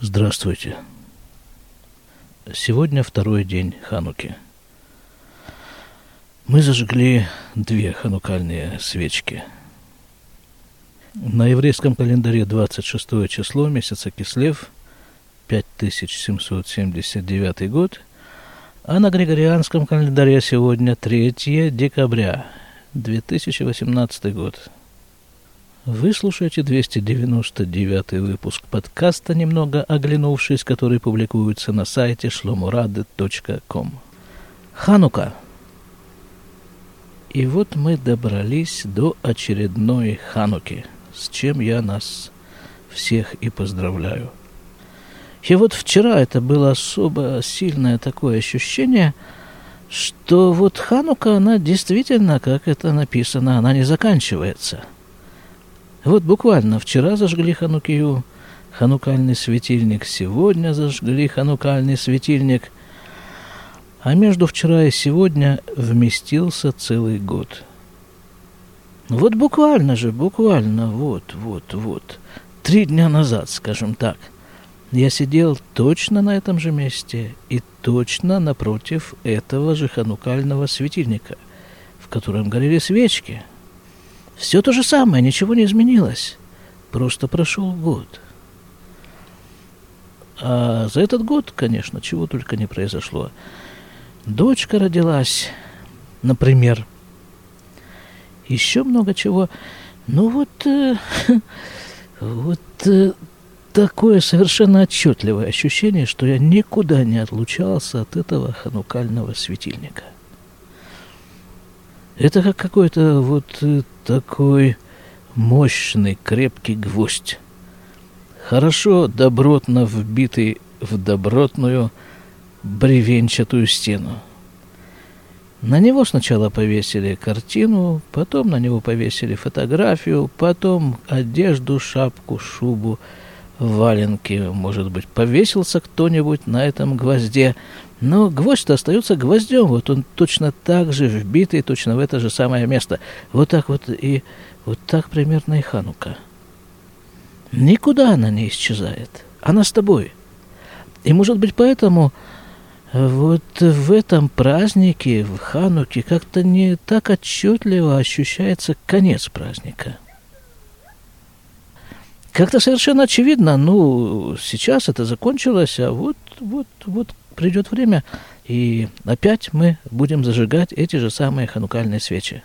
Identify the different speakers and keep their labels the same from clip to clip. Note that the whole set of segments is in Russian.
Speaker 1: Здравствуйте. Сегодня второй день Хануки. Мы зажгли две ханукальные свечки. На еврейском календаре 26 число месяца Кислев, 5779 год, а на григорианском календаре сегодня 3 декабря, 2018 год. Вы слушаете 299 выпуск подкаста «Немного оглянувшись», который публикуется на сайте shlomurады.com. Ханука. И вот мы добрались до очередной Хануки, с чем я нас всех и поздравляю. И вот вчера это было особо сильное такое ощущение, что вот Ханука, она действительно, как это написано, она не заканчивается – вот буквально вчера зажгли Ханукию, ханукальный светильник, сегодня зажгли ханукальный светильник, а между вчера и сегодня вместился целый год. Вот буквально же, буквально, вот, вот, вот, три дня назад, скажем так, я сидел точно на этом же месте и точно напротив этого же ханукального светильника, в котором горели свечки – все то же самое, ничего не изменилось. Просто прошел год. А за этот год, конечно, чего только не произошло. Дочка родилась, например. Еще много чего. Ну вот, э, вот э, такое совершенно отчетливое ощущение, что я никуда не отлучался от этого ханукального светильника – это как какой-то вот э, такой мощный, крепкий гвоздь. Хорошо, добротно вбитый в добротную бревенчатую стену. На него сначала повесили картину, потом на него повесили фотографию, потом одежду, шапку, шубу, валенки. Может быть, повесился кто-нибудь на этом гвозде. Но гвоздь-то остается гвоздем, вот он точно так же вбитый, точно в это же самое место. Вот так вот и вот так примерно и Ханука. Никуда она не исчезает. Она с тобой. И, может быть, поэтому вот в этом празднике, в Хануке, как-то не так отчетливо ощущается конец праздника. Как-то совершенно очевидно, ну, сейчас это закончилось, а вот, вот, вот придет время, и опять мы будем зажигать эти же самые ханукальные свечи.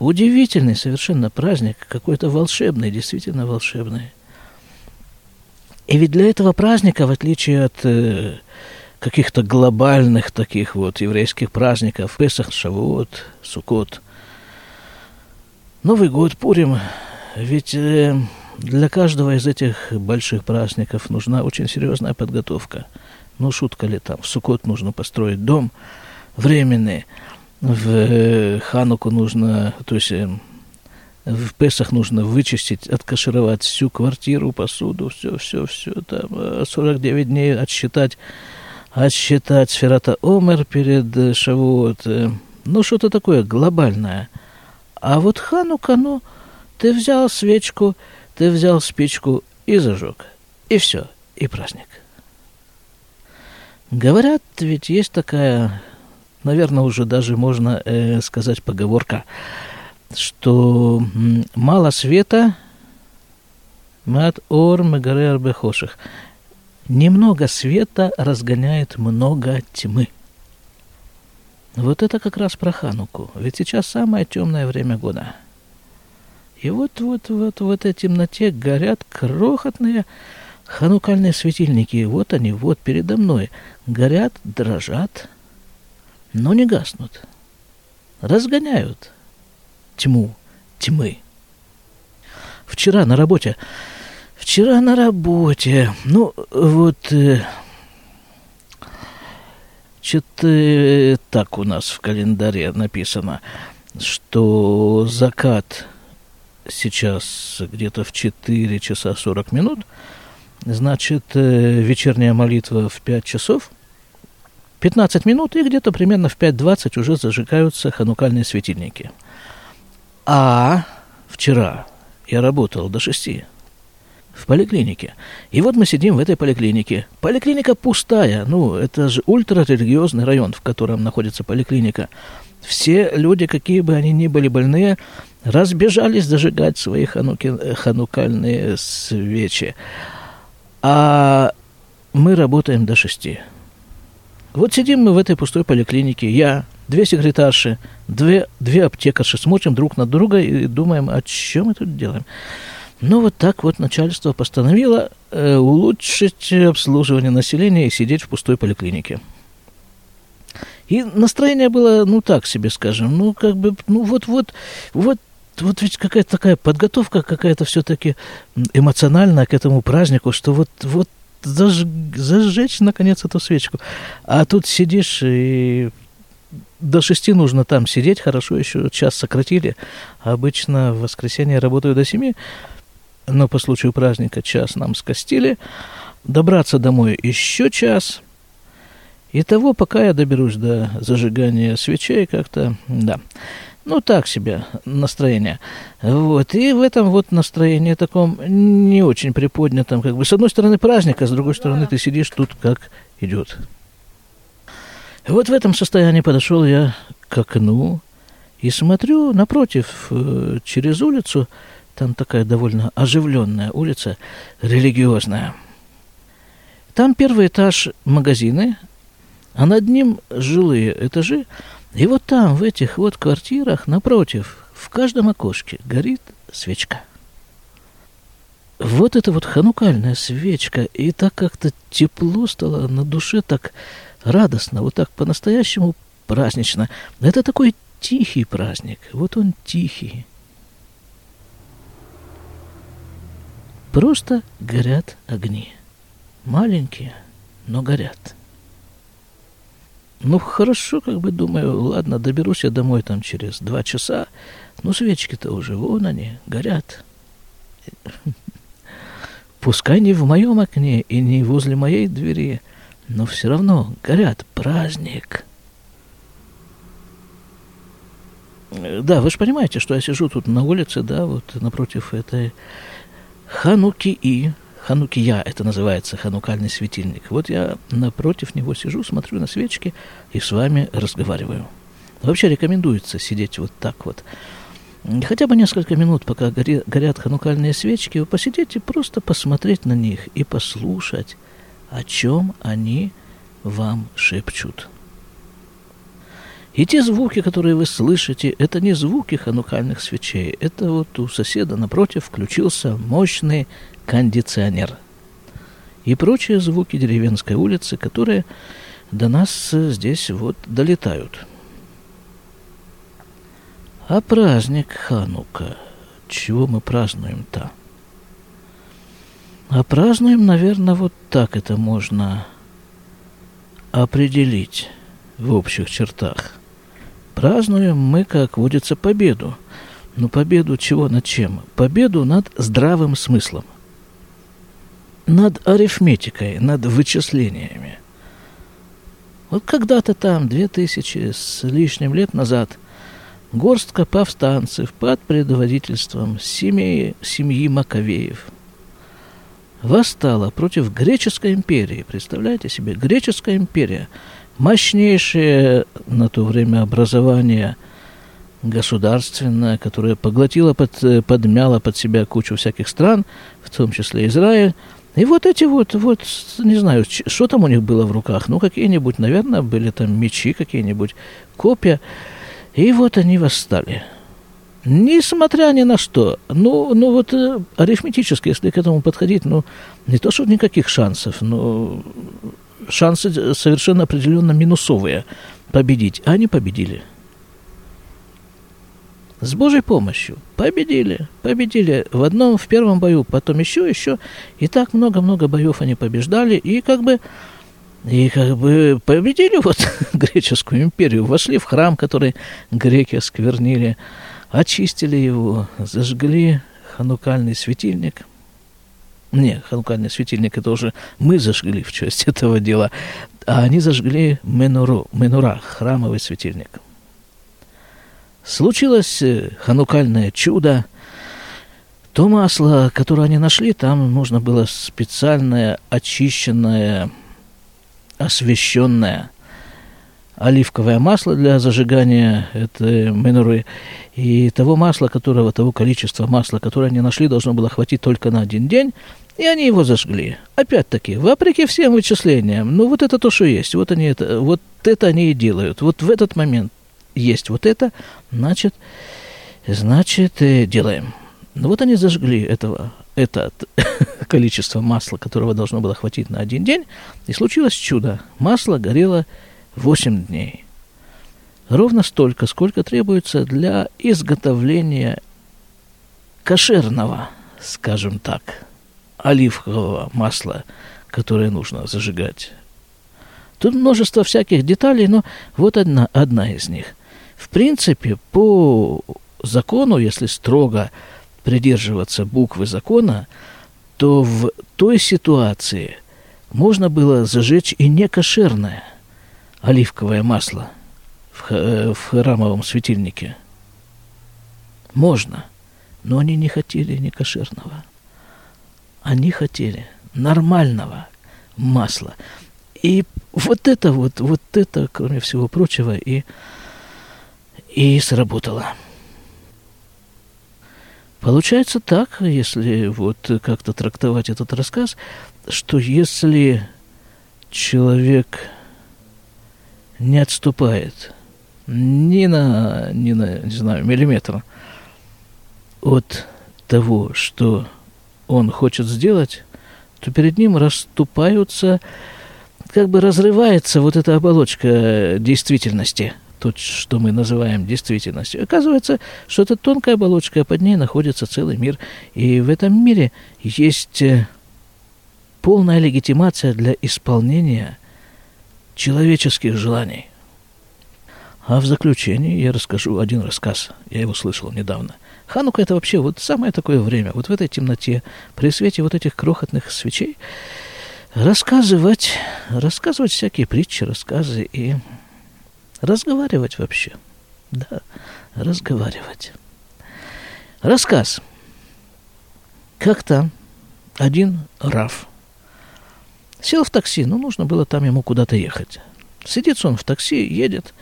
Speaker 1: Удивительный совершенно праздник, какой-то волшебный, действительно волшебный. И ведь для этого праздника, в отличие от э, каких-то глобальных таких вот еврейских праздников, Песах, Шавуот, Сукот, Новый год, Пурим, ведь э, для каждого из этих больших праздников нужна очень серьезная подготовка – ну, шутка ли там, в Сукот нужно построить дом временный, в э, Хануку нужно, то есть э, в Песах нужно вычистить, откашировать всю квартиру, посуду, все, все, все, там, 49 э, дней отсчитать, отсчитать Сферата Омер перед Шавуот, ну, что-то такое глобальное. А вот Ханука, ну, ты взял свечку, ты взял спичку и зажег, и все, и праздник. Говорят, ведь есть такая, наверное, уже даже можно э, сказать поговорка, что мало света, мат ор мегарер бехоших. Немного света разгоняет много тьмы. Вот это как раз про Хануку. Ведь сейчас самое темное время года. И вот, вот, в этой темноте горят крохотные Ханукальные светильники, вот они, вот передо мной, горят, дрожат, но не гаснут. Разгоняют тьму, тьмы. Вчера на работе, вчера на работе, ну вот, э, что-то э, так у нас в календаре написано, что закат сейчас где-то в 4 часа 40 минут – Значит, э, вечерняя молитва в 5 часов, 15 минут, и где-то примерно в 5.20 уже зажигаются ханукальные светильники. А вчера я работал до 6. в поликлинике. И вот мы сидим в этой поликлинике. Поликлиника пустая. Ну, это же ультрарелигиозный район, в котором находится поликлиника. Все люди, какие бы они ни были больные, разбежались зажигать свои хануки, ханукальные свечи. А мы работаем до шести. Вот сидим мы в этой пустой поликлинике, я, две секретарши, две, две аптекарши, смотрим друг на друга и думаем, о чем мы тут делаем. Ну, вот так вот начальство постановило э, улучшить обслуживание населения и сидеть в пустой поликлинике. И настроение было, ну, так себе, скажем, ну, как бы, ну, вот-вот, вот вот ведь какая-то такая подготовка какая-то все-таки эмоциональная к этому празднику, что вот, вот заж, зажечь, наконец, эту свечку. А тут сидишь и до шести нужно там сидеть, хорошо, еще час сократили. Обычно в воскресенье работаю до семи, но по случаю праздника час нам скостили. Добраться домой еще час. И того, пока я доберусь до зажигания свечей, как-то, да ну, так себе настроение. Вот. И в этом вот настроении таком не очень приподнятом, как бы, с одной стороны праздник, а с другой стороны ты сидишь тут как идет. Вот в этом состоянии подошел я к окну и смотрю напротив, э, через улицу, там такая довольно оживленная улица, религиозная. Там первый этаж магазины, а над ним жилые этажи, и вот там, в этих вот квартирах, напротив, в каждом окошке горит свечка. Вот это вот ханукальная свечка, и так как-то тепло стало на душе, так радостно, вот так по-настоящему празднично. Это такой тихий праздник, вот он тихий. Просто горят огни. Маленькие, но горят. Ну, хорошо, как бы думаю, ладно, доберусь я домой там через два часа. Ну, свечки-то уже, вон они, горят. Пускай не в моем окне и не возле моей двери, но все равно горят. Праздник. Да, вы же понимаете, что я сижу тут на улице, да, вот напротив этой Хануки и Ханукия, это называется ханукальный светильник. Вот я напротив него сижу, смотрю на свечки и с вами разговариваю. Вообще рекомендуется сидеть вот так вот. Хотя бы несколько минут, пока горят ханукальные свечки, вы посидите, просто посмотреть на них и послушать, о чем они вам шепчут. И те звуки, которые вы слышите, это не звуки ханукальных свечей. Это вот у соседа напротив включился мощный кондиционер и прочие звуки деревенской улицы, которые до нас здесь вот долетают. А праздник Ханука, чего мы празднуем-то? А празднуем, наверное, вот так это можно определить в общих чертах. Празднуем мы, как водится, победу. Но победу чего над чем? Победу над здравым смыслом – над арифметикой, над вычислениями. Вот когда-то там, две тысячи с лишним лет назад, горстка повстанцев под предводительством семьи, семьи Маковеев восстала против греческой империи. Представляете себе, греческая империя, мощнейшее на то время образование государственное, которое поглотило, под, подмяло под себя кучу всяких стран, в том числе Израиль, и вот эти вот, вот, не знаю, что там у них было в руках, ну, какие-нибудь, наверное, были там мечи какие-нибудь, копья. И вот они восстали. Несмотря ни на что. Ну, ну вот э, арифметически, если к этому подходить, ну, не то, что никаких шансов, но шансы совершенно определенно минусовые победить. А они победили с Божьей помощью победили, победили в одном, в первом бою, потом еще, еще, и так много-много боев они побеждали, и как бы, и как бы победили вот греческую империю, вошли в храм, который греки осквернили, очистили его, зажгли ханукальный светильник. Не, ханукальный светильник это уже мы зажгли в часть этого дела, а они зажгли менуру, менура, храмовый светильник – Случилось э, ханукальное чудо. То масло, которое они нашли, там нужно было специальное, очищенное, освещенное оливковое масло для зажигания этой менуры. И того масла, которого, того количества масла, которое они нашли, должно было хватить только на один день. И они его зажгли. Опять-таки, вопреки всем вычислениям, ну вот это то, что есть, вот они это, вот это они и делают. Вот в этот момент есть вот это, значит, значит, э, делаем. Ну вот они зажгли этого, это количество масла, которого должно было хватить на один день, и случилось чудо. Масло горело 8 дней. Ровно столько, сколько требуется для изготовления кошерного, скажем так, оливкового масла, которое нужно зажигать. Тут множество всяких деталей, но вот одна, одна из них. В принципе, по закону, если строго придерживаться буквы закона, то в той ситуации можно было зажечь и некошерное оливковое масло в, э, в храмовом светильнике. Можно, но они не хотели некошерного. Они хотели нормального масла. И вот это вот, вот это, кроме всего прочего, и, и сработало. Получается так, если вот как-то трактовать этот рассказ, что если человек не отступает ни на, ни на, не знаю, миллиметр от того, что он хочет сделать, то перед ним расступаются, как бы разрывается вот эта оболочка действительности – то, что мы называем действительностью. Оказывается, что это тонкая оболочка, а под ней находится целый мир. И в этом мире есть э, полная легитимация для исполнения человеческих желаний. А в заключении я расскажу один рассказ. Я его слышал недавно. Ханука – это вообще вот самое такое время, вот в этой темноте, при свете вот этих крохотных свечей, рассказывать, рассказывать всякие притчи, рассказы и Разговаривать вообще. Да, разговаривать. Рассказ. Как-то один Раф сел в такси, ну, нужно было там ему куда-то ехать. Сидит он в такси, едет,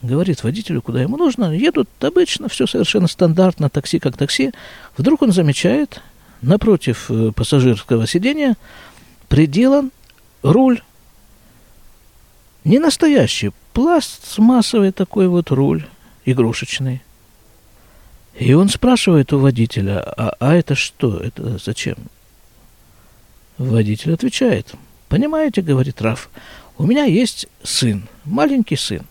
Speaker 1: говорит водителю, куда ему нужно. Едут обычно, все совершенно стандартно, такси как такси. Вдруг он замечает, напротив э, пассажирского сидения приделан руль. Не настоящий, пластмассовый такой вот руль, игрушечный. И он спрашивает у водителя, а, а это что, это зачем? Водитель отвечает, понимаете, говорит Раф, у меня есть сын, маленький сын.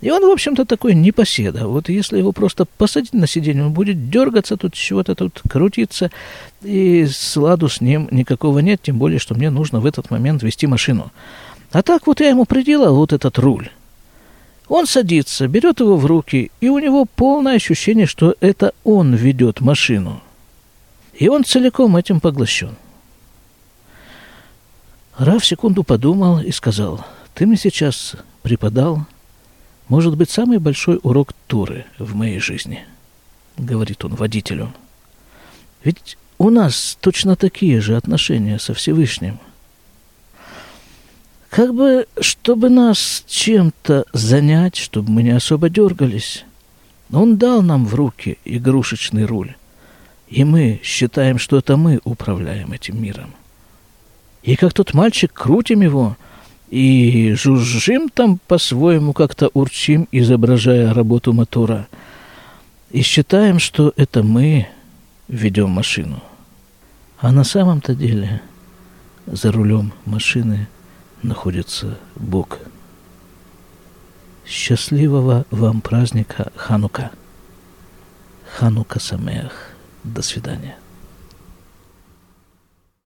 Speaker 1: И он, в общем-то, такой непоседа. Вот если его просто посадить на сиденье, он будет дергаться тут, чего-то тут крутиться, и сладу с ним никакого нет, тем более, что мне нужно в этот момент вести машину. А так вот я ему приделал вот этот руль. Он садится, берет его в руки, и у него полное ощущение, что это он ведет машину. И он целиком этим поглощен. Раф секунду подумал и сказал, ты мне сейчас преподал, может быть, самый большой урок Туры в моей жизни, говорит он водителю. Ведь у нас точно такие же отношения со Всевышним – как бы, чтобы нас чем-то занять, чтобы мы не особо дергались. Он дал нам в руки игрушечный руль. И мы считаем, что это мы управляем этим миром. И как тот мальчик, крутим его и жужжим там по-своему, как-то урчим, изображая работу мотора. И считаем, что это мы ведем машину. А на самом-то деле за рулем машины – находится Бог. Счастливого вам праздника Ханука. Ханука Самех. До свидания.